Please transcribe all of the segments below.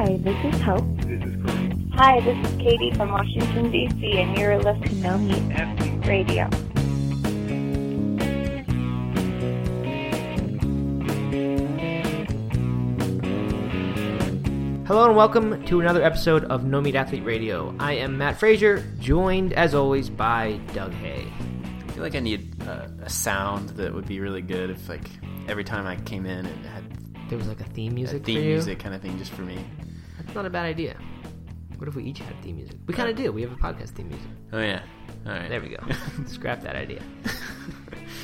Hi, this is Hope. This is Chris. Hi, this is Katie from Washington, D.C., and you're listening to No Meat Athlete. Radio. Hello and welcome to another episode of No Meat Athlete Radio. I am Matt Frazier, joined as always by Doug Hay. I feel like I need uh, a sound that would be really good if, like, every time I came in, it had There was like a theme a music theme for you. music kind of thing just for me. That's not a bad idea. What if we each had theme music? We kind of do. We have a podcast theme music. Oh yeah, all right. There we go. Scrap that idea.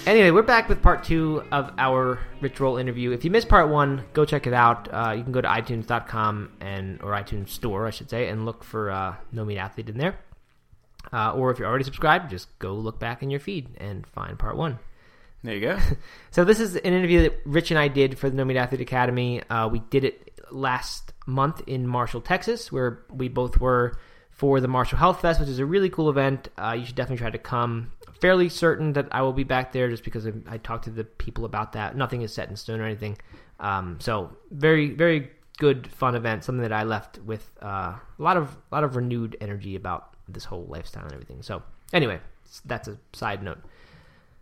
anyway, we're back with part two of our Rich Roll interview. If you missed part one, go check it out. Uh, you can go to iTunes.com and or iTunes Store, I should say, and look for uh, No Meat Athlete in there. Uh, or if you're already subscribed, just go look back in your feed and find part one. There you go. So this is an interview that Rich and I did for the No Meat Athlete Academy. Uh, we did it last month in Marshall, Texas, where we both were for the Marshall Health Fest, which is a really cool event. Uh, you should definitely try to come. Fairly certain that I will be back there, just because I, I talked to the people about that. Nothing is set in stone or anything. Um, so very, very good, fun event. Something that I left with uh, a lot of, lot of renewed energy about this whole lifestyle and everything. So anyway, that's a side note.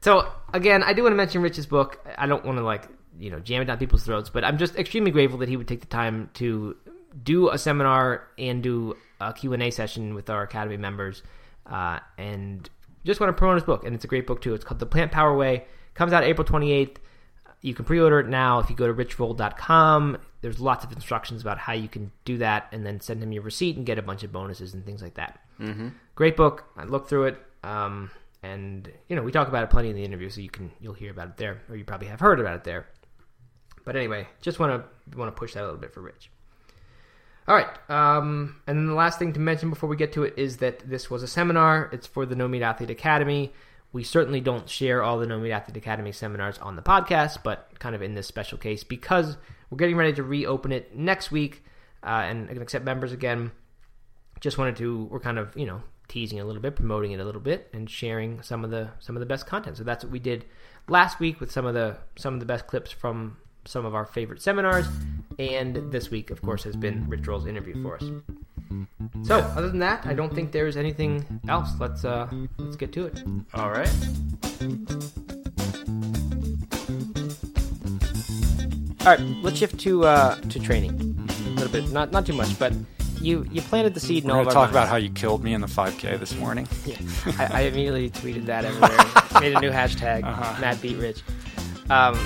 So again, I do want to mention Rich's book. I don't want to like you know jam it down people's throats, but I'm just extremely grateful that he would take the time to do a seminar and do a Q and A session with our academy members, uh, and just want to promote his book. And it's a great book too. It's called The Plant Power Way. Comes out April 28th. You can pre-order it now if you go to richroll.com. There's lots of instructions about how you can do that, and then send him your receipt and get a bunch of bonuses and things like that. mm-hmm. Great book. I looked through it, um, and you know we talk about it plenty in the interview, so you can you'll hear about it there, or you probably have heard about it there. But anyway, just want to want to push that a little bit for Rich. All right, um, and then the last thing to mention before we get to it is that this was a seminar. It's for the No Meat Athlete Academy. We certainly don't share all the No Meat Athlete Academy seminars on the podcast, but kind of in this special case because we're getting ready to reopen it next week uh, and accept members again just wanted to we're kind of you know teasing a little bit promoting it a little bit and sharing some of the some of the best content so that's what we did last week with some of the some of the best clips from some of our favorite seminars and this week of course has been rich roll's interview for us so other than that i don't think there's anything else let's uh let's get to it All right. all right let's shift to uh to training a little bit not not too much but you you planted the seed in We're all going to talk about how you killed me in the 5K this morning. Yeah, I, I immediately tweeted that everywhere. Made a new hashtag, Uh-huh. Matt Beat Rich. Um,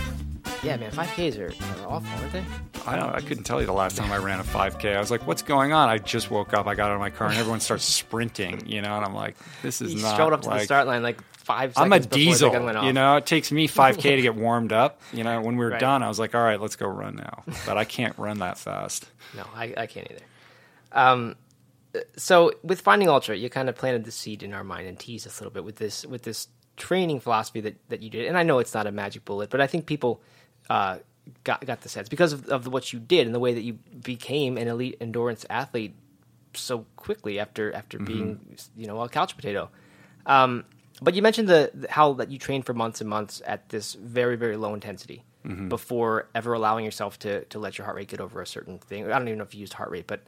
yeah, man, 5Ks are, are awful, aren't they? I don't. I couldn't tell you the last time I ran a 5K. I was like, "What's going on?" I just woke up. I got out of my car, and everyone starts sprinting. You know, and I'm like, "This is You not." strolled up to like, the start line like five seconds I'm a diesel. the gun went off. You know, it takes me 5K to get warmed up. You know, when we were Right. done, I was like, "All right, let's go run now." But I can't run that fast. No, I, I can't either. Um, so with Finding Ultra, you kind of planted the seed in our mind and teased us a little bit with this with this training philosophy that, that you did. And I know it's not a magic bullet, but I think people uh, got got the sense because of, of what you did and the way that you became an elite endurance athlete so quickly after after being you know a couch potato. Um, but you mentioned the, the how that you trained for months and months at this very very low intensity before ever allowing yourself to to let your heart rate get over a certain thing. I don't even know if you used heart rate, but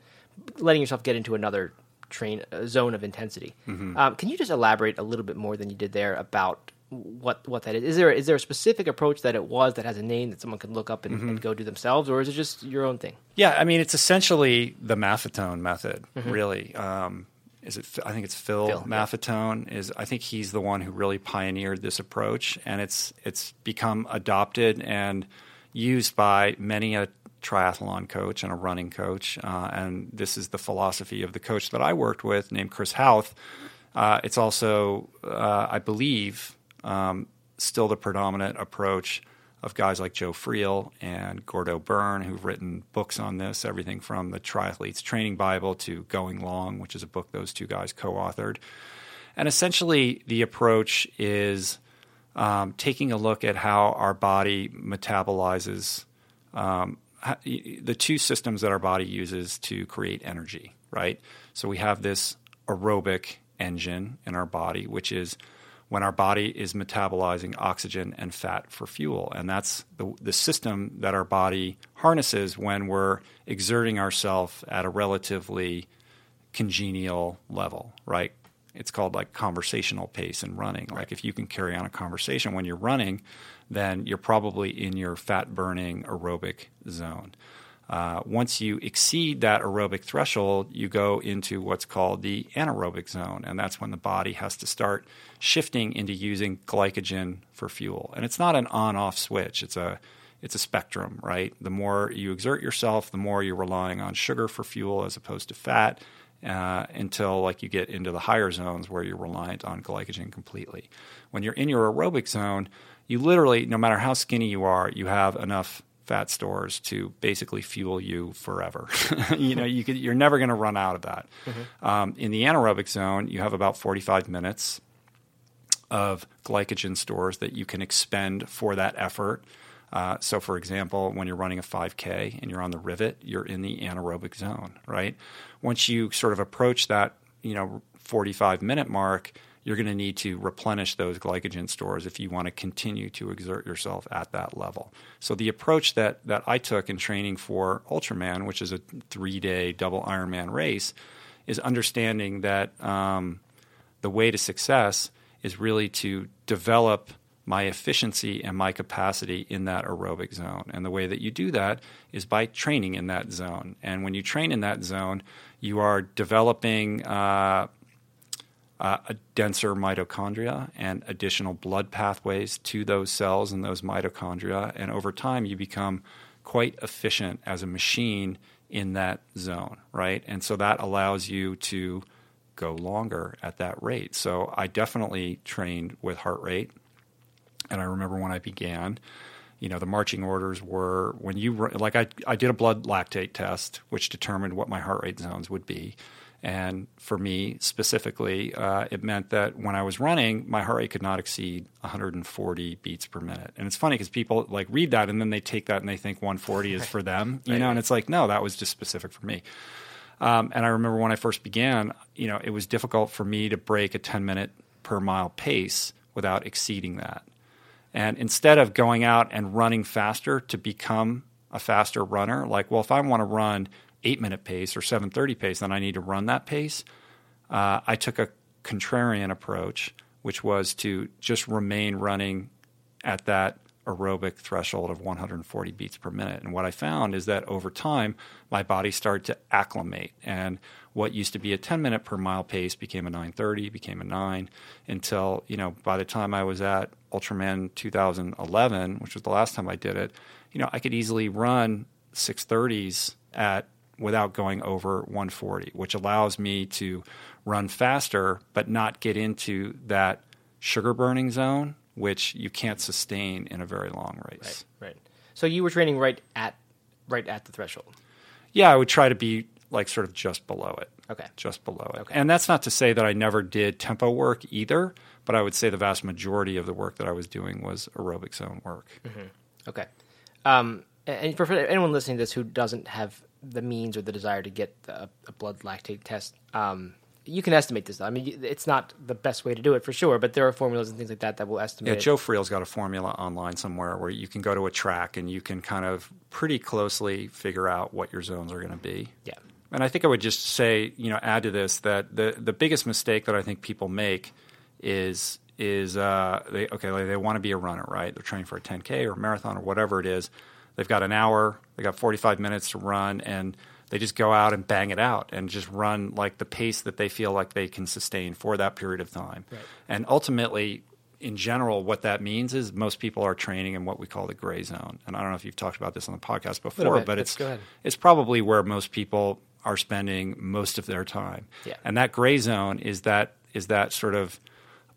letting yourself get into another train uh, zone of intensity. Um, can you just elaborate a little bit more than you did there about what what that is? Is there is there a specific approach that it was that has a name that someone can look up and, and go do themselves, or is it just your own thing? Yeah, I mean, it's essentially the Maffetone method, Mm-hmm. really. Um, is it? I think it's Phil, Phil, yeah. Maffetone. Is I think he's the one who really pioneered this approach, and it's it's become adopted and used by many a triathlon coach and a running coach. Uh, and this is the philosophy of the coach that I worked with, named Chris Hauth. Uh, it's also, uh, I believe, um, still the predominant approach of guys like Joe Friel and Gordo Byrne, who've written books on this, everything from the Triathlete's Training Bible to Going Long, which is a book those two guys co authored. And essentially, the approach is um, taking a look at how our body metabolizes um, the two systems that our body uses to create energy, right? So we have this aerobic engine in our body, which is when our body is metabolizing oxygen and fat for fuel. And that's the, the system that our body harnesses when we're exerting ourselves at a relatively congenial level, right? It's called like conversational pace in running. Like if you can carry on a conversation when you're running, then you're probably in your fat burning aerobic zone. Uh, once you exceed that aerobic threshold, you go into what's called the anaerobic zone, and that's when the body has to start shifting into using glycogen for fuel. And it's not an on-off switch; it's a it's a spectrum, right? The more you exert yourself, the more you're relying on sugar for fuel as opposed to fat, uh, until like you get into the higher zones where you're reliant on glycogen completely. When you're in your aerobic zone, you literally, no matter how skinny you are, you have enough fat stores to basically fuel you forever. you know, you could, you're never going to run out of that. Mm-hmm. Um, in the anaerobic zone, you have about 45 minutes of glycogen stores that you can expend for that effort. Uh, so, for example, when you're running a 5K and you're on the rivet, you're in the anaerobic zone, right? Once you sort of approach that, you know, 45 minute mark, you're going to need to replenish those glycogen stores if you want to continue to exert yourself at that level. So the approach that that I took in training for Ultraman, which is a three-day double Ironman race, is understanding that um, the way to success is really to develop my efficiency and my capacity in that aerobic zone. And the way that you do that is by training in that zone. And when you train in that zone, you are developing uh, uh, a denser mitochondria and additional blood pathways to those cells and those mitochondria. And over time, you become quite efficient as a machine in that zone, right? And so that allows you to go longer at that rate. So I definitely trained with heart rate. And I remember when I began, you know, the marching orders were when you, like, I, I did a blood lactate test, which determined what my heart rate zones would be. And for me specifically, uh, it meant that when I was running, my heart rate could not exceed 140 beats per minute. And it's funny because people like read that and then they take that and they think 140 is for them, you right. know, and it's like, no, that was just specific for me. Um, and I remember when I first began, you know, it was difficult for me to break a 10 minute per mile pace without exceeding that. And instead of going out and running faster to become a faster runner, like, well, if I want to run eight minute pace or 730 pace, then I need to run that pace. Uh, I took a contrarian approach, which was to just remain running at that aerobic threshold of 140 beats per minute. And what I found is that over time, my body started to acclimate. And what used to be a 10 minute per mile pace became a 930, became a 9, until, you know, by the time I was at Ultraman 2011, which was the last time I did it, you know, I could easily run 630s at without going over 140, which allows me to run faster but not get into that sugar burning zone, which you can't sustain in a very long race. Right. Right. So you were training right at right at the threshold. Yeah, I would try to be like sort of just below it. Okay. Just below it. Okay. And that's not to say that I never did tempo work either, but I would say the vast majority of the work that I was doing was aerobic zone work. Mm-hmm. Okay. Um, and for, for anyone listening to this who doesn't have the means or the desire to get a, a blood lactate test, um, you can estimate this. I mean, it's not the best way to do it for sure, but there are formulas and things like that that will estimate. Yeah, Joe Friel's got a formula online somewhere where you can go to a track and you can kind of pretty closely figure out what your zones are going to be. Yeah. And I think I would just say, you know, add to this that the the biggest mistake that I think people make is is uh, they okay like they want to be a runner, right? They're training for a 10k or a marathon or whatever it is They've got an hour, they got 45 minutes to run, and they just go out and bang it out and just run like the pace that they feel like they can sustain for that period of time. Right. And ultimately, in general, what that means is most people are training in what we call the gray zone. And I don't know if you've talked about this on the podcast before, bit, but it's it's probably where most people are spending most of their time. Yeah. And that gray zone is that is that sort of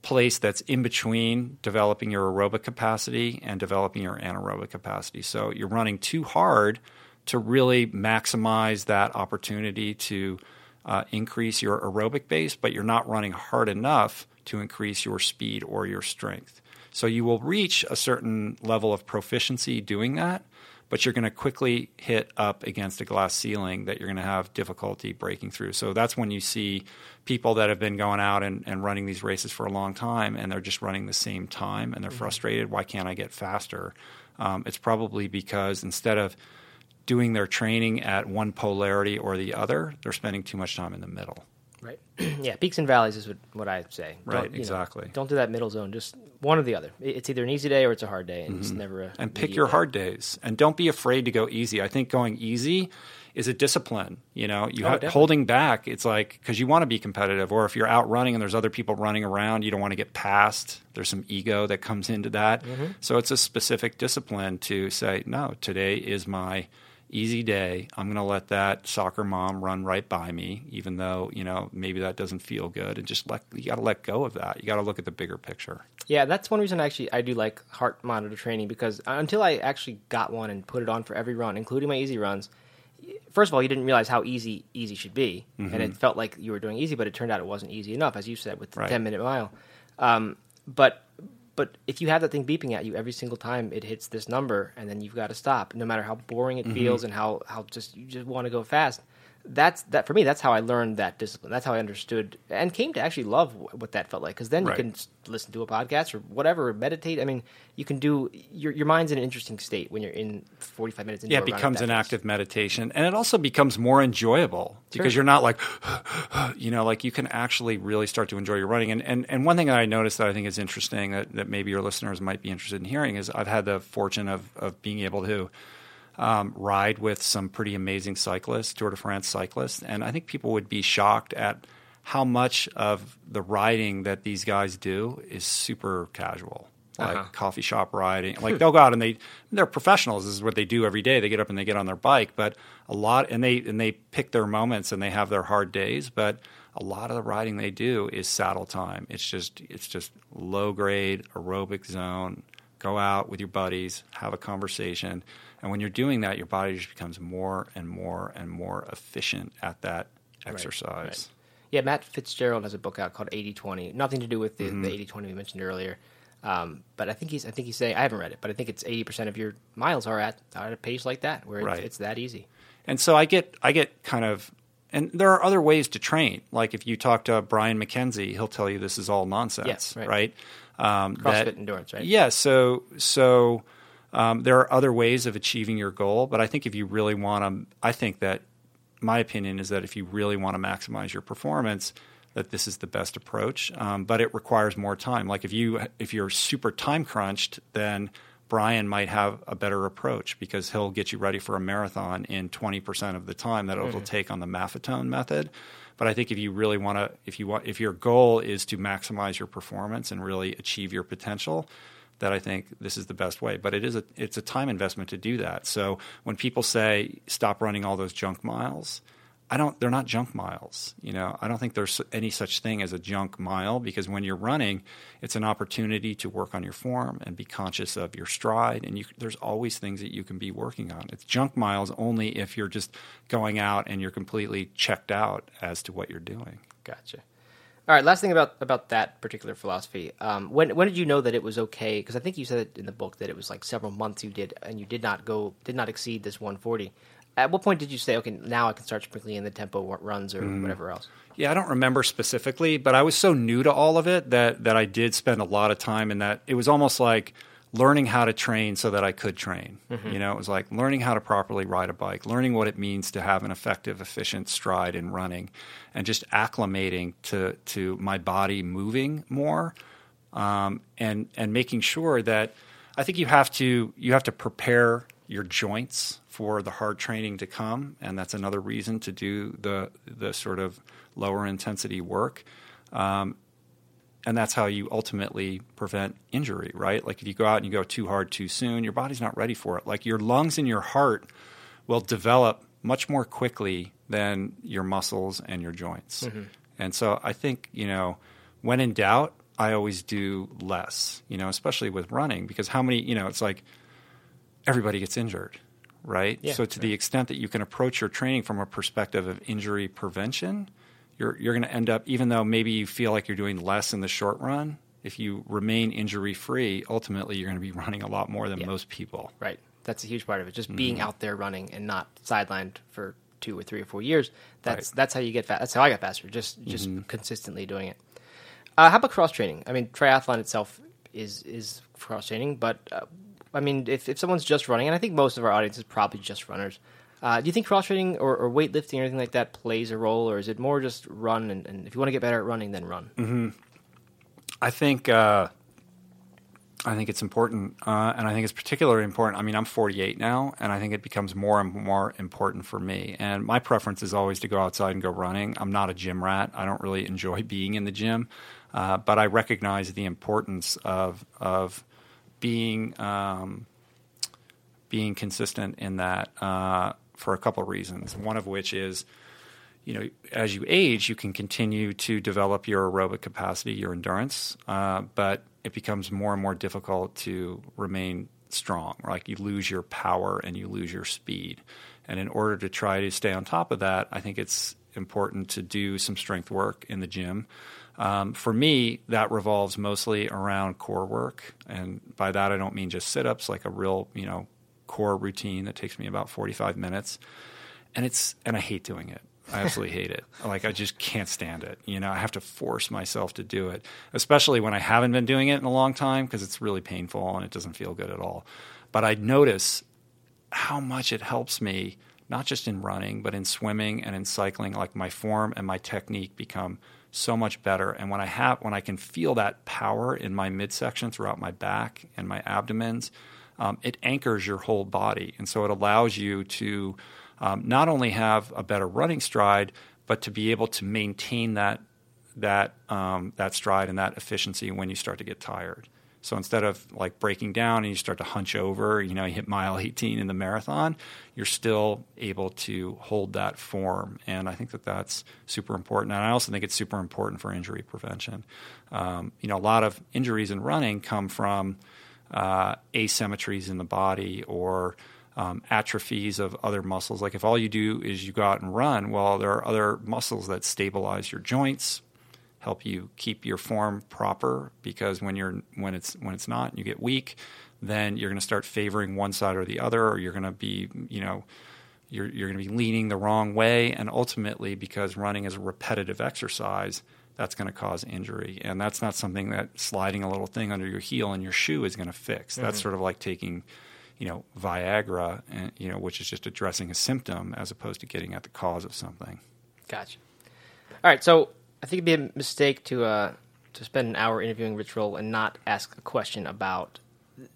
place that's in between developing your aerobic capacity and developing your anaerobic capacity. So you're running too hard to really maximize that opportunity to uh, increase your aerobic base, but you're not running hard enough to increase your speed or your strength. So you will reach a certain level of proficiency doing that, but you're going to quickly hit up against a glass ceiling that you're going to have difficulty breaking through. So that's when you see people that have been going out and, and running these races for a long time and they're just running the same time and they're frustrated. Why can't I get faster? Um, it's probably because instead of doing their training at one polarity or the other, they're spending too much time in the middle. Right. yeah, peaks and valleys is what, what I say. Don't, Right, know, exactly. don't do that middle zone. Just one or the other. It's either an easy day or it's a hard day, and it's never a. Mm-hmm. and pick your day. hard days and don't be afraid to go easy i think going easy is a discipline you know you Oh, ha- definitely. holding back it's like because you want to be competitive or if you're out running and there's other people running around you don't want to get past there's some ego that comes into that Mm-hmm. so it's a specific discipline to say no today is my easy day. I'm going to let that soccer mom run right by me even though you know maybe that doesn't feel good and just let you got to let go of that. You got to look at the bigger picture. Yeah, that's one reason actually I do like heart monitor training because until I actually got one and put it on for every run, including my easy runs, first of all, you didn't realize how easy easy should be, and it felt like you were doing easy, but it turned out it wasn't easy enough, as you said with the Right. ten minute mile. Um, but but if you have that thing beeping at you every single time it hits this number, and then you've got to stop, no matter how boring it mm-hmm. feels and how how just you just want to go fast. That's that for me. That's how I learned that discipline. That's how I understood and came to actually love what that felt like. Because then Right. you can listen to a podcast or whatever, meditate. I mean, you can do your your mind's in an interesting state when you're in 45 minutes. Into yeah, it becomes an active meditation, and it also becomes more enjoyable because Sure. you're not like, you know, like you can actually really start to enjoy your running. And and, and one thing that I noticed that I think is interesting that, that maybe your listeners might be interested in hearing is I've had the fortune of of being able to um, ride with some pretty amazing cyclists, Tour de France cyclists, and I think people would be shocked at how much of the riding that these guys do is super casual. Like Uh-huh. coffee shop riding, like they'll go out and they they're professionals. This is what they do every day. They get up and they get on their bike, but a lot and they and they pick their moments and they have their hard days. But a lot of the riding they do is saddle time. It's just it's just low grade aerobic zone. Go out with your buddies, have a conversation, and when you're doing that, your body just becomes more and more and more efficient at that exercise. right. Yeah, Matt Fitzgerald has a book out called 80-20. Nothing to do with the, Mm-hmm. the 80-20 we mentioned earlier. Um, but I think he's I think he's saying I haven't read it, but I think it's 80% of your miles are at, are at a pace like that where it's, Right. it's that easy. And so I get I get kind of and there are other ways to train. Like if you talk to Brian McKenzie, he'll tell you this is all nonsense, Yes, right. right? Um, CrossFit endurance, right? Yeah. So so um, there are other ways of achieving your goal, but I think if you really want to, I think that my opinion is that if you really want to maximize your performance, that this is the best approach. Um, but it requires more time. Like if you if you're super time crunched, then Brian might have a better approach because he'll get you ready for a marathon in 20% of the time that it'll take on the Maffetone method. But I think if you really want to, if you want, if your goal is to maximize your performance and really achieve your potential, that I think this is the best way. But it is a it's a time investment to do that. So when people say stop running all those junk miles, I don't. They're not junk miles. You know, I don't think there's any such thing as a junk mile because when you're running, it's an opportunity to work on your form and be conscious of your stride. And you, there's always things that you can be working on. It's junk miles only if you're just going out and you're completely checked out as to what you're doing. Gotcha. All right, last thing about about that particular philosophy. Um, when when did you know that it was okay? Because I think you said it in the book that it was like several months you did, and you did not go, did not exceed this 140. At what point did you say, okay, now I can start sprinkling in the tempo runs or Mm. whatever else? Yeah, I don't remember specifically, but I was so new to all of it that that I did spend a lot of time in that. It was almost like learning how to train so that I could train. You know, it was like learning how to properly ride a bike, learning what it means to have an effective, efficient stride in running, and just acclimating to to my body moving more, um, and and making sure that I think you have to you have to prepare your joints for the hard training to come, and that's another reason to do the the sort of lower intensity work. Um, and that's how you ultimately prevent injury, right? Like if you go out and you go too hard too soon, your body's not ready for it. Like your lungs and your heart will develop much more quickly than your muscles and your joints. Mm-hmm. And so I think, you know, when in doubt, I always do less, you know, especially with running because how many, you know, it's like everybody gets injured, right? Yeah, so to the extent that you can approach your training from a perspective of injury prevention, you're you're going to end up even though maybe you feel like you're doing less in the short run, if you remain injury free, ultimately you're going to be running a lot more than Yeah. most people. Right. that's a huge part of it. Just being out there running and not sidelined for two or three or four years. That's Right. that's how you get fast. That's how I got faster. Just just consistently doing it. Uh, how about cross training? I mean, triathlon itself is is cross training, but uh, I mean, if if someone's just running, and I think most of our audience is probably just runners. Uh, do you think cross training or, or weightlifting or anything like that plays a role, or is it more just run? And, and if you want to get better at running, then run. I think uh, I think it's important, uh, and I think it's particularly important. I mean, I'm 48 now, and I think it becomes more and more important for me. And my preference is always to go outside and go running. I'm not a gym rat. I don't really enjoy being in the gym, uh, but I recognize the importance of of being um, being consistent in that uh, for a couple of reasons. One of which is you know, as you age, you can continue to develop your aerobic capacity, your endurance, uh, but it becomes more and more difficult to remain strong. Like you lose your power and you lose your speed. And in order to try to stay on top of that, I think it's important to do some strength work in the gym. Um, for me, that revolves mostly around core work, and by that I don't mean just sit-ups, like a real, you know, core routine that takes me about 45 minutes and it's and I hate doing it. I absolutely hate it. Like I just can't stand it. You know, I have to force myself to do it, especially when I haven't been doing it in a long time because it's really painful and it doesn't feel good at all. But I notice how much it helps me not just in running but in swimming and in cycling like my form and my technique become so much better and when i have when i can feel that power in my midsection throughout my back and my abdomens um, it anchors your whole body and so it allows you to um, not only have a better running stride but to be able to maintain that that um, that stride and that efficiency when you start to get tired. So instead of like breaking down and you start to hunch over, you know, you hit mile 18 in the marathon, you're still able to hold that form. And I think that that's super important. And I also think it's super important for injury prevention. Um, you know, a lot of injuries in running come from uh, asymmetries in the body or um, atrophies of other muscles. Like if all you do is you go out and run, well, there are other muscles that stabilize your joints, help you keep your form proper because when you're when it's when it's not you get weak then you're going to start favoring one side or the other or you're going to be you know you're you're going to be leaning the wrong way and ultimately because running is a repetitive exercise that's going to cause injury and that's not something that sliding a little thing under your heel in your shoe is going to fix that's sort of like taking you know Viagra and you know which is just addressing a symptom as opposed to getting at the cause of something Gotcha. All right, so I think it'd be a mistake to uh, to spend an hour interviewing Rich Roll and not ask a question about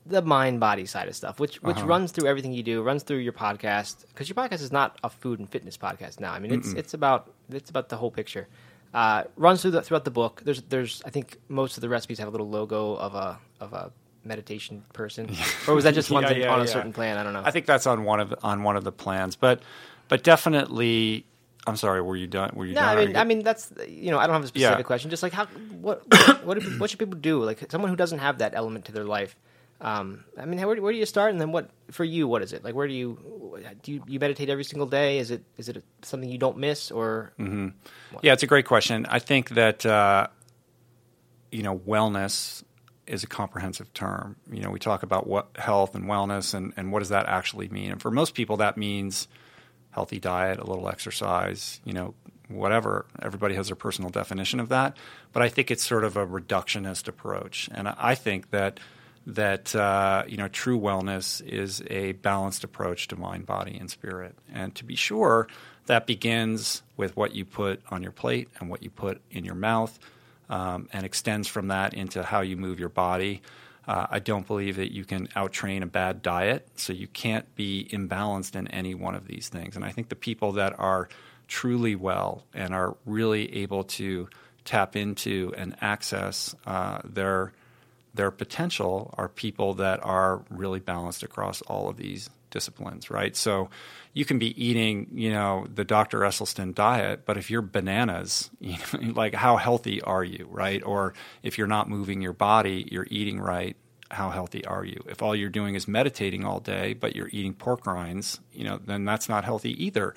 the mind body side of stuff, which which runs through everything you do, runs through your podcast because your podcast is not a food and fitness podcast now. I mean, it's it's about it's about the whole picture. Uh, runs through the, throughout the book. There's there's I think most of the recipes have a little logo of a of a meditation person, or was that just one Yeah, thing yeah, on a certain plan? I don't know. I think that's on one of on one of the plans, but but definitely. I'm sorry. Were you done? Were you No, done? I mean, I mean that's you know I don't have a specific Yeah. question. Just like how what what do, what should people do? Like someone who doesn't have that element to their life. Um, I mean, where, where do you start? And then what for you? What is it like? Where do you do you, you meditate every single day? Is it is it something you don't miss or Yeah, it's a great question. I think that uh, you know wellness is a comprehensive term. You know, we talk about what health and wellness and, and what does that actually mean. And for most people, that means healthy diet, a little exercise, you know, whatever. Everybody has their personal definition of that. But I think it's sort of a reductionist approach. And I think that that uh, you know true wellness is a balanced approach to mind, body, and spirit. And to be sure, that begins with what you put on your plate and what you put in your mouth, um, and extends from that into how you move your body. Uh, I don't believe that you can outtrain a bad diet, so you can't be imbalanced in any one of these things. And I think the people that are truly well and are really able to tap into and access uh, their their potential are people that are really balanced across all of these disciplines, right? So you can be eating, you know, the Dr. Esselstyn diet, but if you're bananas, you know, like how healthy are you, right? Or if you're not moving your body, you're eating right, how healthy are you? If all you're doing is meditating all day, but you're eating pork rinds, you know, then that's not healthy either.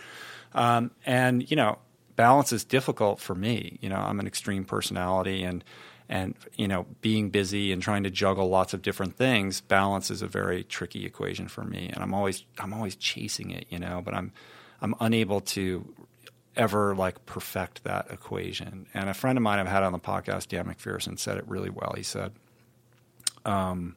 Um, and you know, balance is difficult for me. You know, I'm an extreme personality, and and you know being busy and trying to juggle lots of different things balance is a very tricky equation for me. And i'm always i'm always chasing it you know but i'm i'm unable to ever like perfect that equation. And a friend of mine i've had on the podcast dan mcpherson said it really well. He said um,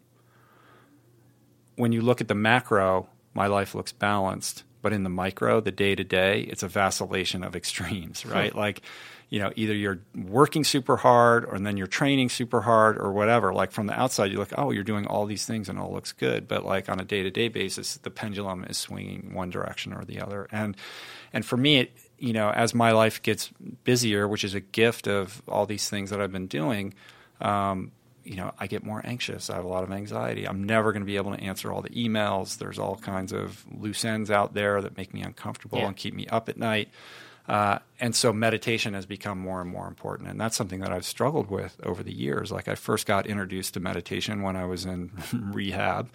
when you look at the macro my life looks balanced but in the micro the day to day it's a vacillation of extremes right? Like you know, either you're working super hard or then you're training super hard or whatever. Like from the outside, you look, oh, you're doing all these things and all looks good. But like on a day to day basis, the pendulum is swinging one direction or the other. And, and for me, it, you know, as my life gets busier, which is a gift of all these things that I've been doing, um, you know, I get more anxious. I have a lot of anxiety. I'm never going to be able to answer all the emails. There's all kinds of loose ends out there that make me uncomfortable yeah. and keep me up at night. Uh, and so meditation has become more and more important. And that's something that I've struggled with over the years. Like I first got introduced to meditation when I was in rehab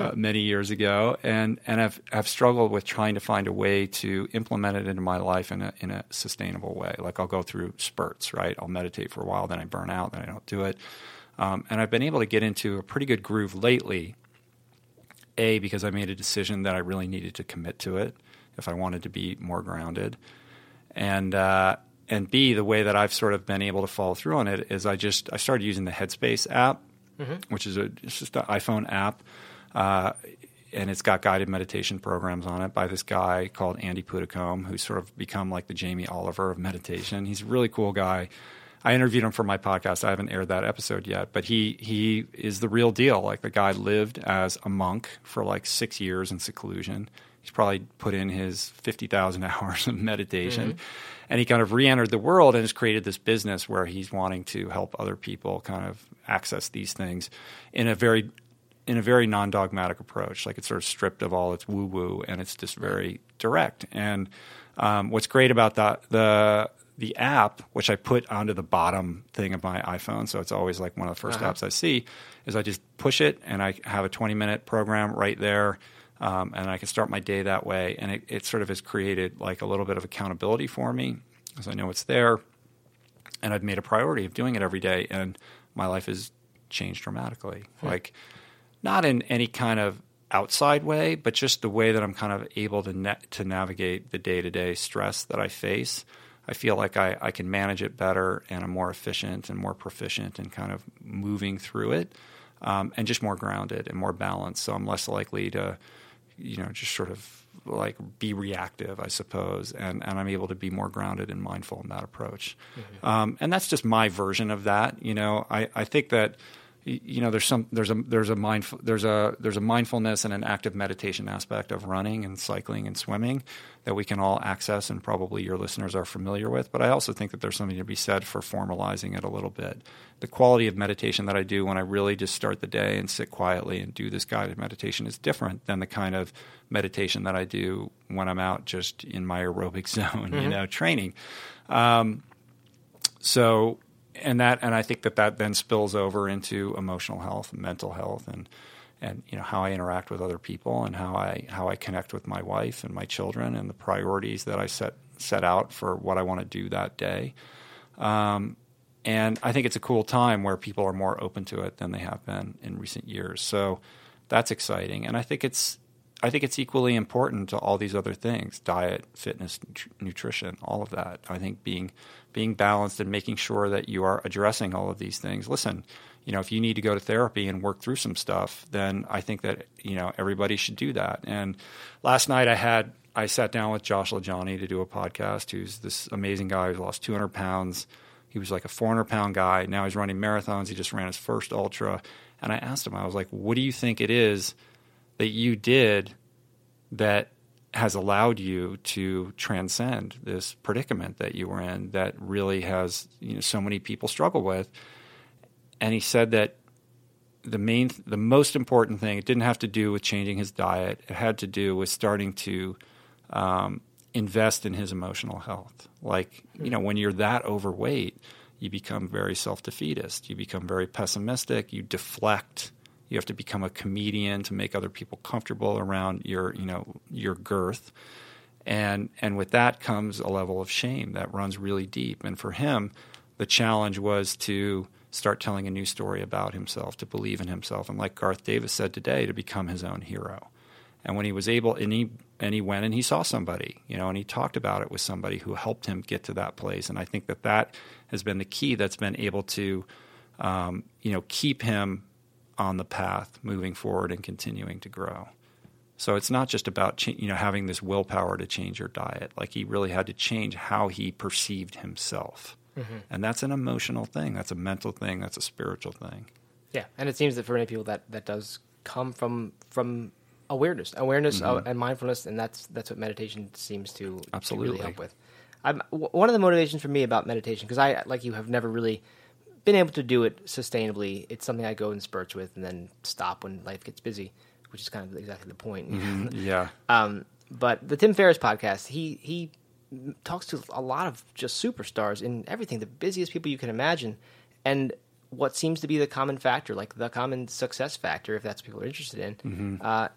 uh, many years ago. And, and I've, I've struggled with trying to find a way to implement it into my life in a, in a sustainable way. Like I'll go through spurts, right? I'll meditate for a while, then I burn out, then I don't do it. Um, and I've been able to get into a pretty good groove lately. A, because I made a decision that I really needed to commit to it if I wanted to be more grounded and uh, and B, the way that I've sort of been able to follow through on it is I just I started using the Headspace app, mm-hmm. which is a it's just an iPhone app, uh, and it's got guided meditation programs on it by this guy called Andy Puddicombe, who's sort of become like the Jamie Oliver of meditation. He's a really cool guy. I interviewed him for my podcast. I haven't aired that episode yet, but he he is the real deal. Like the guy lived as a monk for like six years in seclusion he's probably put in his 50,000 hours of meditation. Mm-hmm. And he kind of re entered the world and has created this business where he's wanting to help other people kind of access these things in a very in a very non dogmatic approach. Like it's sort of stripped of all its woo woo and it's just very direct. And um, what's great about that the the app, which I put onto the bottom thing of my iPhone, so it's always like one of the 1st uh-huh. apps I see, is I just push it and I have a 20 minute program right there um, and I can start my day that way. And it, it, sort of has created like a little bit of accountability for me because I know it's there, and I've made a priority of doing it every day, and my life has changed dramatically. Hmm. Like not in any kind of outside way, but just the way that I'm kind of able to na- to navigate the day to day stress that I face. I feel like I, I can manage it better and I'm more efficient and more proficient in kind of moving through it um, and just more grounded and more balanced. So I'm less likely to you know, just sort of like be reactive, I suppose, and, and I'm able to be more grounded and mindful in that approach. Mm-hmm. Um, and that's just my version of that. You know, I, I think that you know there's some there's a there's a mindful there's a there's a mindfulness and an active meditation aspect of running and cycling and swimming that we can all access and probably your listeners are familiar with but I also think that there's something to be said for formalizing it a little bit the quality of meditation that I do when I really just start the day and sit quietly and do this guided meditation is different than the kind of meditation that I do when I'm out just in my aerobic zone mm-hmm. you know training um, so and that and I think that that then spills over into emotional health and mental health and and you know how I interact with other people and how I how I connect with my wife and my children and the priorities that I set set out for what I want to do that day. Um, and I think it's a cool time where people are more open to it than they have been in recent years. So that's exciting, and I think it's I think it's equally important to all these other things: diet, fitness, nutrition, all of that. I think being being balanced and making sure that you are addressing all of these things. Listen, you know, if you need to go to therapy and work through some stuff, then I think that you know everybody should do that. And last night I had I sat down with Josh LaJaunie to do a podcast. Who's this amazing guy who's lost 200 pounds. He was like a 400 pound guy. Now he's running marathons. He just ran his first ultra. And I asked him, I was like, "What do you think it is?" That you did that has allowed you to transcend this predicament that you were in that really has you know so many people struggle with. And he said that the main the most important thing it didn't have to do with changing his diet. It had to do with starting to um, invest in his emotional health. Like you know when you're that overweight you become very self-defeatist. You become very pessimistic. You deflect you have to become a comedian to make other people comfortable around your, you know, your girth. And and with that comes a level of shame that runs really deep. And for him, the challenge was to start telling a new story about himself, to believe in himself, and like Garth Davis said today, to become his own hero. And when he was able, and he and he went and he saw somebody, you know, and he talked about it with somebody who helped him get to that place. And I think that that has been the key that's been able to, um, you know, keep him on the path moving forward and continuing to grow. So it's not just about you know having this willpower to change your diet. Like he really had to change how he perceived himself, mm-hmm. and that's an emotional thing. That's a mental thing. That's a spiritual thing. Yeah, and it seems that for many people that that does come from from awareness, awareness mm-hmm. and mindfulness, and that's that's what meditation seems to, absolutely to really help with. I'm, one of the motivations for me about meditation because I like you have never really been able to do it sustainably. It's something I go in spurts with and then stop when life gets busy which is kind of exactly the point. Mm-hmm. Yeah. um, but the Tim Ferriss podcast, he he talks to a lot of just superstars in everything, the busiest people you can imagine, and what seems to be the common factor, like the common success factor, if that's what people are interested in, mm-hmm. uh,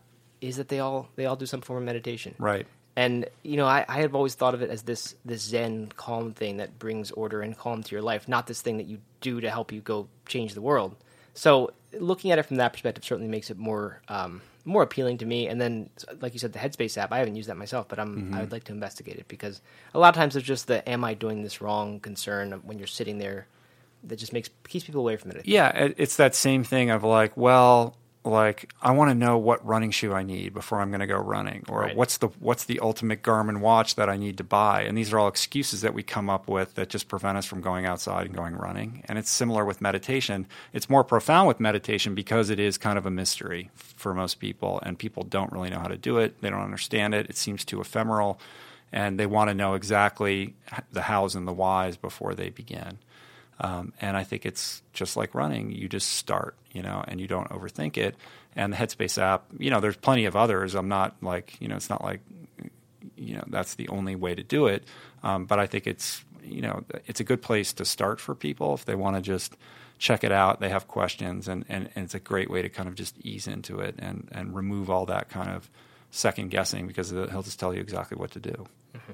is that they all they all do some form of meditation. Right. And you know, I, I have always thought of it as this this Zen calm thing that brings order and calm to your life, not this thing that you do to help you go change the world. So looking at it from that perspective certainly makes it more um, more appealing to me. And then, like you said, the Headspace app, I haven't used that myself, but I'm mm-hmm. I would like to investigate it because a lot of times there's just the "Am I doing this wrong?" concern when you're sitting there that just makes keeps people away from it. Yeah, it's that same thing of like, well, like I want to know what running shoe I need before I'm going to go running, or right. what's the what's the ultimate Garmin watch that I need to buy. And these are all excuses that we come up with that just prevent us from going outside and going running. And it's similar with meditation. It's more profound with meditation because it is kind of a mystery for most people, and people don't really know how to do it. They don't understand it. It seems too ephemeral, and they want to know exactly the hows and the whys before they begin. Um, and I think it's just like running. You just start, you know, and you don't overthink it. And the Headspace app, you know, there's plenty of others. I'm not like, you know, it's not like, you know, that's the only way to do it. Um, but I think it's, you know, it's a good place to start for people if they want to just check it out. They have questions, and, and, and, it's a great way to kind of just ease into it and, and remove all that kind of second guessing because he'll just tell you exactly what to do. Mm-hmm.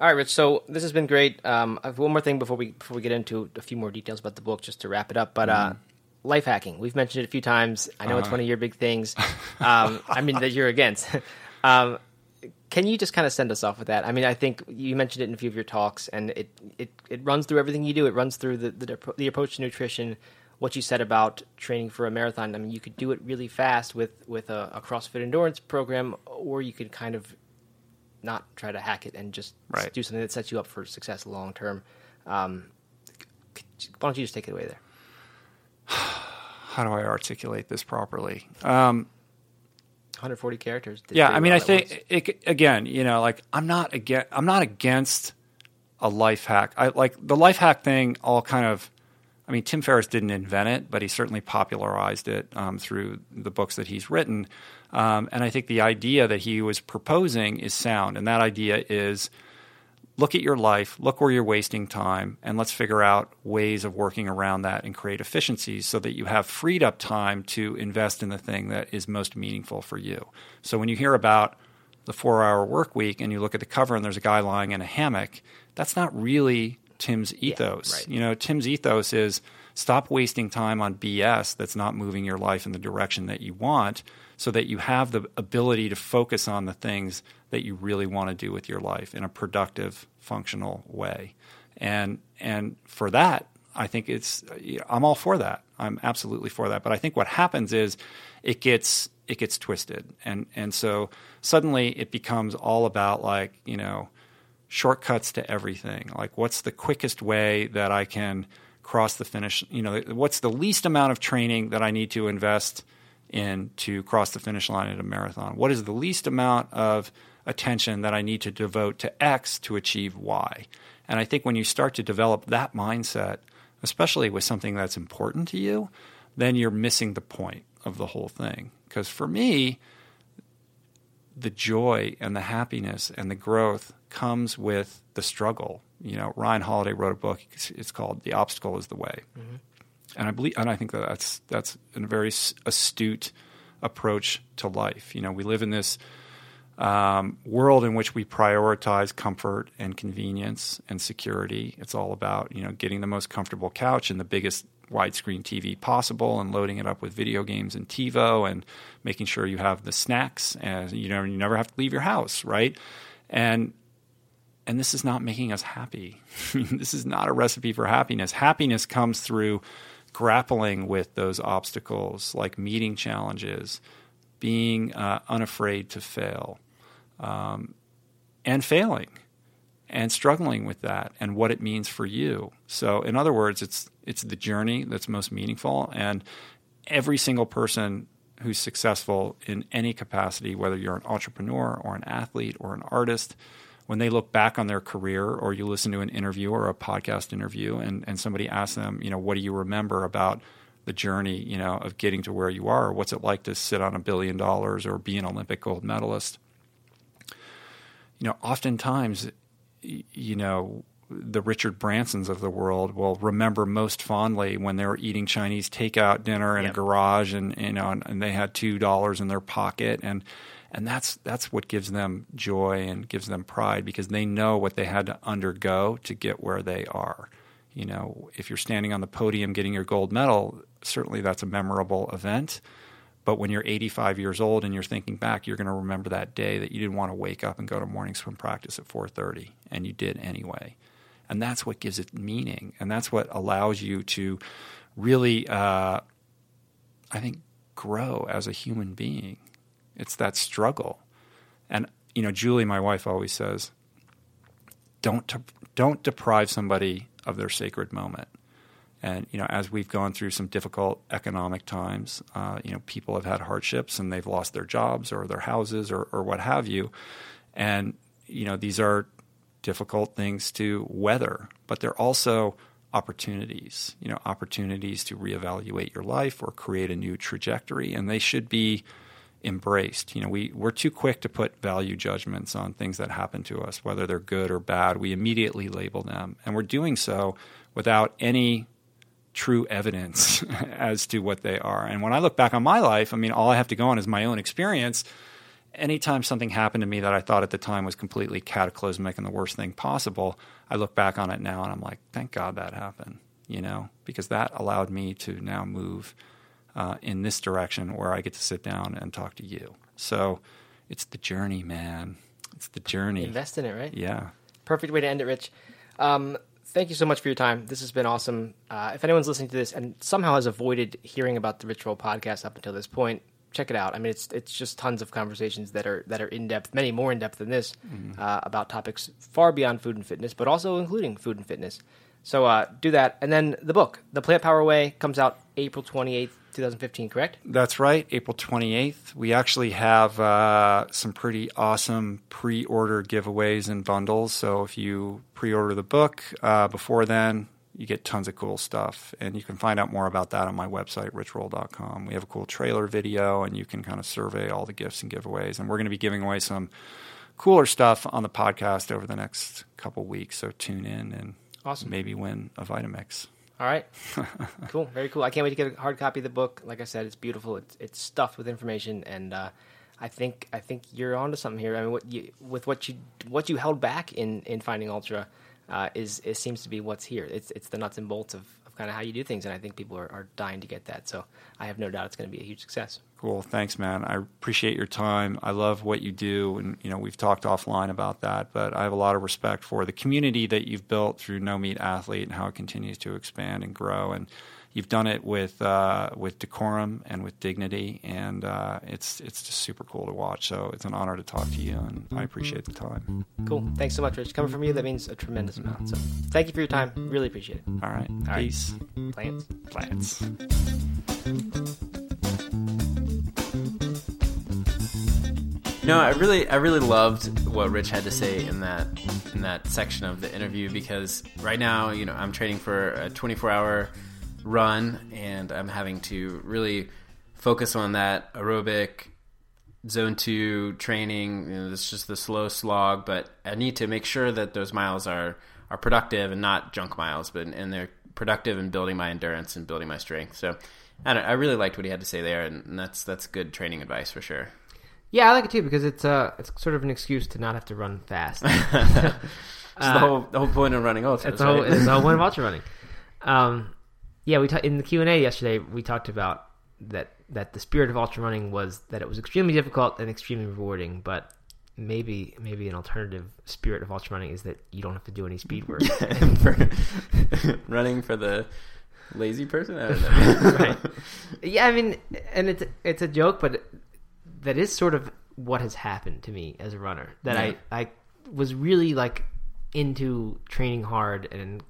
All right, Rich. So this has been great. Um, I have one more thing before we before we get into a few more details about the book, just to wrap it up. But uh, mm. life hacking, we've mentioned it a few times. I know uh-huh. it's one of your big things. Um, I mean that you're against. um, can you just kind of send us off with that? I mean, I think you mentioned it in a few of your talks, and it it, it runs through everything you do. It runs through the, the the approach to nutrition, what you said about training for a marathon. I mean, you could do it really fast with with a, a CrossFit endurance program, or you could kind of not try to hack it and just right. do something that sets you up for success long term. Um, why don't you just take it away there? How do I articulate this properly? Um, 140 characters. Yeah, I mean, I think it, again, you know, like I'm not against, I'm not against a life hack. I like the life hack thing. All kind of, I mean, Tim Ferriss didn't invent it, but he certainly popularized it um, through the books that he's written. Um, and I think the idea that he was proposing is sound. And that idea is look at your life, look where you're wasting time, and let's figure out ways of working around that and create efficiencies so that you have freed up time to invest in the thing that is most meaningful for you. So when you hear about the four hour work week and you look at the cover and there's a guy lying in a hammock, that's not really Tim's ethos. Yeah, right. You know, Tim's ethos is stop wasting time on BS that's not moving your life in the direction that you want so that you have the ability to focus on the things that you really want to do with your life in a productive, functional way. And and for that, I think it's I'm all for that. I'm absolutely for that. But I think what happens is it gets it gets twisted. And and so suddenly it becomes all about like, you know, shortcuts to everything. Like what's the quickest way that I can cross the finish, you know, what's the least amount of training that I need to invest in to cross the finish line at a marathon? What is the least amount of attention that I need to devote to X to achieve Y? And I think when you start to develop that mindset, especially with something that's important to you, then you're missing the point of the whole thing. Because for me, the joy and the happiness and the growth comes with the struggle. You know, Ryan Holiday wrote a book. It's called "The Obstacle Is the Way," mm-hmm and I believe, and I think that that's that's a very astute approach to life. You know, we live in this um, world in which we prioritize comfort and convenience and security. It's all about you know getting the most comfortable couch and the biggest widescreen TV possible and loading it up with video games and TiVo and making sure you have the snacks and you know you never have to leave your house, right? And and this is not making us happy. this is not a recipe for happiness. Happiness comes through grappling with those obstacles, like meeting challenges, being uh, unafraid to fail, um, and failing, and struggling with that, and what it means for you. So, in other words, it's it's the journey that's most meaningful, and every single person who's successful in any capacity, whether you're an entrepreneur or an athlete or an artist when they look back on their career or you listen to an interview or a podcast interview and, and somebody asks them, you know, what do you remember about the journey, you know, of getting to where you are? What's it like to sit on a billion dollars or be an Olympic gold medalist? You know, oftentimes, you know, the Richard Bransons of the world will remember most fondly when they were eating Chinese takeout dinner in yep. a garage and, you know, and, and they had $2 in their pocket and, and that's that's what gives them joy and gives them pride because they know what they had to undergo to get where they are. You know, if you're standing on the podium getting your gold medal, certainly that's a memorable event. But when you're 85 years old and you're thinking back, you're going to remember that day that you didn't want to wake up and go to morning swim practice at 4:30, and you did anyway. And that's what gives it meaning, and that's what allows you to really, uh, I think, grow as a human being. It's that struggle. And you know, Julie, my wife, always says, "Don't don't deprive somebody of their sacred moment." And you know, as we've gone through some difficult economic times, uh, you know, people have had hardships and they've lost their jobs or their houses or, or what have you. And you know, these are difficult things to weather, but they're also opportunities. You know, opportunities to reevaluate your life or create a new trajectory, and they should be embraced. You know, we, we're too quick to put value judgments on things that happen to us, whether they're good or bad. We immediately label them. And we're doing so without any true evidence as to what they are. And when I look back on my life, I mean, all I have to go on is my own experience. Anytime something happened to me that I thought at the time was completely cataclysmic and the worst thing possible, I look back on it now and I'm like, thank God that happened, you know, because that allowed me to now move uh, in this direction where I get to sit down and talk to you. So it's the journey, man. It's the journey. Invest in it, right? Yeah. Perfect way to end it, Rich. Um, thank you so much for your time. This has been awesome. Uh, if anyone's listening to this and somehow has avoided hearing about the Rich Roll podcast up until this point, check it out. I mean, it's it's just tons of conversations that are that are in depth, many more in depth than this, mm-hmm. uh, about topics far beyond food and fitness, but also including food and fitness. So uh, do that, and then the book, The Plant Power Way, comes out April twenty eighth, 2015, correct? That's right, April 28th. We actually have uh, some pretty awesome pre order giveaways and bundles. So if you pre order the book uh, before then, you get tons of cool stuff. And you can find out more about that on my website, richroll.com. We have a cool trailer video, and you can kind of survey all the gifts and giveaways. And we're going to be giving away some cooler stuff on the podcast over the next couple weeks. So tune in and awesome. maybe win a Vitamix. All right. cool. Very cool. I can't wait to get a hard copy of the book. Like I said, it's beautiful. It's it's stuffed with information, and uh, I think I think you're onto something here. I mean, what you, with what you what you held back in in finding Ultra uh, is it seems to be what's here. It's it's the nuts and bolts of, kind of how you do things, and I think people are, are dying to get that. So I have no doubt it's going to be a huge success. Cool. Thanks, man. I appreciate your time. I love what you do. And, you know, we've talked offline about that, but I have a lot of respect for the community that you've built through No Meat Athlete and how it continues to expand and grow. And you've done it with, uh, with decorum and with dignity. And uh, it's, it's just super cool to watch. So it's an honor to talk to you, and I appreciate the time. Cool. Thanks so much, Rich. Coming from you, that means a tremendous amount. So thank you for your time. Really appreciate it. All right. All Peace. Right. Plants. Plants. No, I really, I really loved what Rich had to say in that in that section of the interview because right now, you know, I'm training for a 24 hour run and I'm having to really focus on that aerobic zone two training. You know, it's just the slow slog, but I need to make sure that those miles are are productive and not junk miles, but and they're productive in building my endurance and building my strength. So, I, I really liked what he had to say there, and that's that's good training advice for sure. Yeah, I like it too because it's uh it's sort of an excuse to not have to run fast. It's the whole the whole point of running ultras. It's the whole, right? it's the whole point of ultra running. Um, yeah, we ta- in the Q and A yesterday we talked about that that the spirit of ultra running was that it was extremely difficult and extremely rewarding, but maybe maybe an alternative spirit of ultra running is that you don't have to do any speed work. for running for the lazy person. I don't know. right. Yeah, I mean, and it's it's a joke, but that is sort of what has happened to me as a runner. That Yeah. I I was really like into training hard and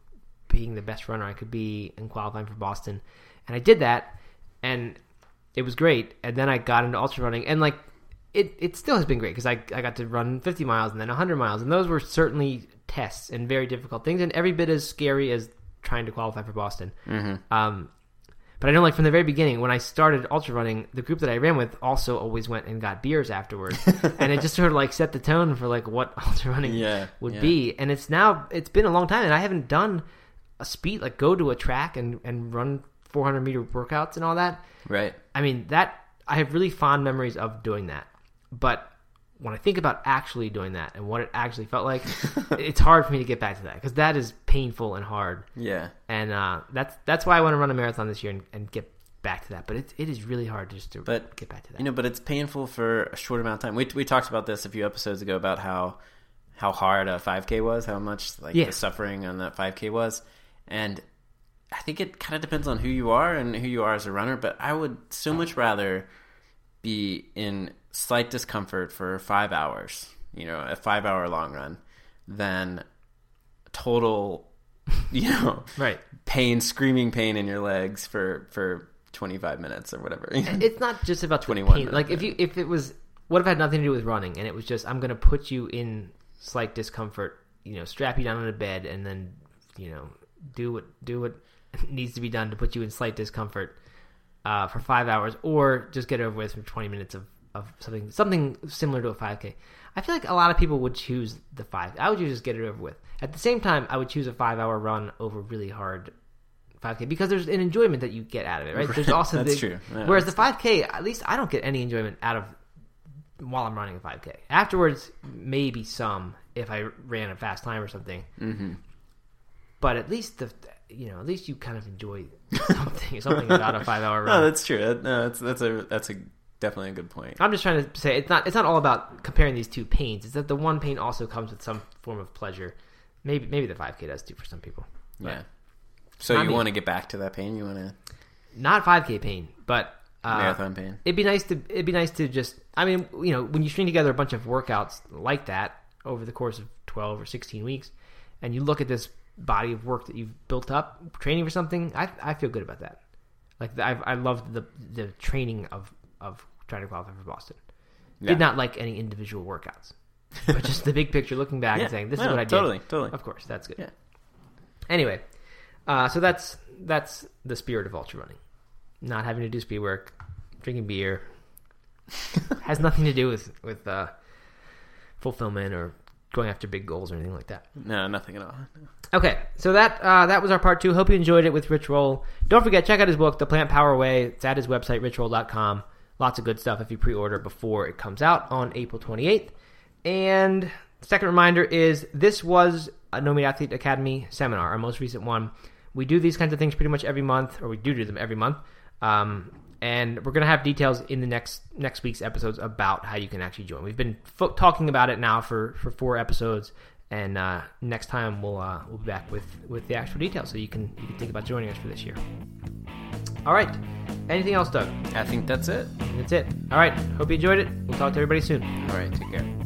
being the best runner I could be and qualifying for Boston, and I did that, and it was great. And then I got into ultra running, and like it it still has been great because I I got to run 50 miles and then 100 miles, and those were certainly tests and very difficult things, and every bit as scary as trying to qualify for Boston. Um, but I know, like from the very beginning, when I started ultra running, the group that I ran with also always went and got beers afterwards, and it just sort of like set the tone for like what ultra running Yeah, would yeah. be. And it's now it's been a long time, and I haven't done a speed like go to a track and and run 400 meter workouts and all that. right. I mean that I have really fond memories of doing that, but when I think about actually doing that and what it actually felt like, it's hard for me to get back to that because that is painful and hard Yeah. and uh, that's that's why I want to run a marathon this year and, and get back to that. But it, it is really hard just to But, get back to that. You know, but it's painful for a short amount of time. We we talked about this a few episodes ago about how how hard a 5K was, how much like Yeah. the suffering on that 5K was, and I think it kind of depends on who you are and who you are as a runner. But I would so much rather be in slight discomfort for five hours, you know, a five hour long run, than total, you know, right. pain, screaming pain in your legs for for 25 minutes or whatever. It's not just about 21 pain. Like if you if it was what if it had nothing to do with running and it was just I'm going to put you in slight discomfort, you know, strap you down on a bed and then you know do what do what needs to be done to put you in slight discomfort uh, for five hours, or just get over with for 20 minutes of, of something something similar to a 5K. I feel like a lot of people would choose the five. I would just get it over with. At the same time, I would choose a five hour run over really hard 5K because there's an enjoyment that you get out of it, right? There's also That's the, true. Yeah, whereas the 5K, at least I don't get any enjoyment out of while I'm running a 5K. Afterwards, maybe some if I ran a fast time or something. hmm But at least the you know at least you kind of enjoy something something about a five hour run. No, that's true. That- No, that's that's a that's a definitely a good point. I'm just trying to say it's not it's not all about comparing these two pains. It's that the one pain also comes with some form of pleasure. Maybe maybe the 5K does too for some people. Yeah. So you want to get back to that pain? You want to Not 5K pain, but uh, marathon pain? It'd be nice to it'd be nice to just I mean you know when you string together a bunch of workouts like that over the course of 12 or 16 weeks and you look at this body of work that you've built up training for something I I feel good about that. Like I I loved the the training of of trying to qualify for Boston. Yeah. Did not like any individual workouts. but just the big picture looking back Yeah. and saying this is what I did. totally, totally. Of course, that's good. Yeah. Anyway, uh, so that's that's the spirit of ultra running. Not having to do speed work, drinking beer, has nothing to do with with uh, fulfillment or going after big goals or anything like that. No, nothing at all. Okay, so that uh, that was our part two. Hope you enjoyed it with Rich Roll. Don't forget, check out his book, The Plant Power Way. It's at his website, richroll.com. Lots of good stuff if you pre-order before it comes out on April 28th. And second reminder is this was a No Meat Athlete Academy seminar, our most recent one. We do these kinds of things pretty much every month, or we do do them every month. Um, and we're going to have details in the next next week's episodes about how you can actually join. We've been fo- talking about it now for, for four episodes, and uh, next time we'll uh, we'll be back with, with the actual details, so you can you can think about joining us for this year. All right, anything else, Doug? I think that's it. That's it. All right, hope you enjoyed it. We'll talk to everybody soon. All right, take care.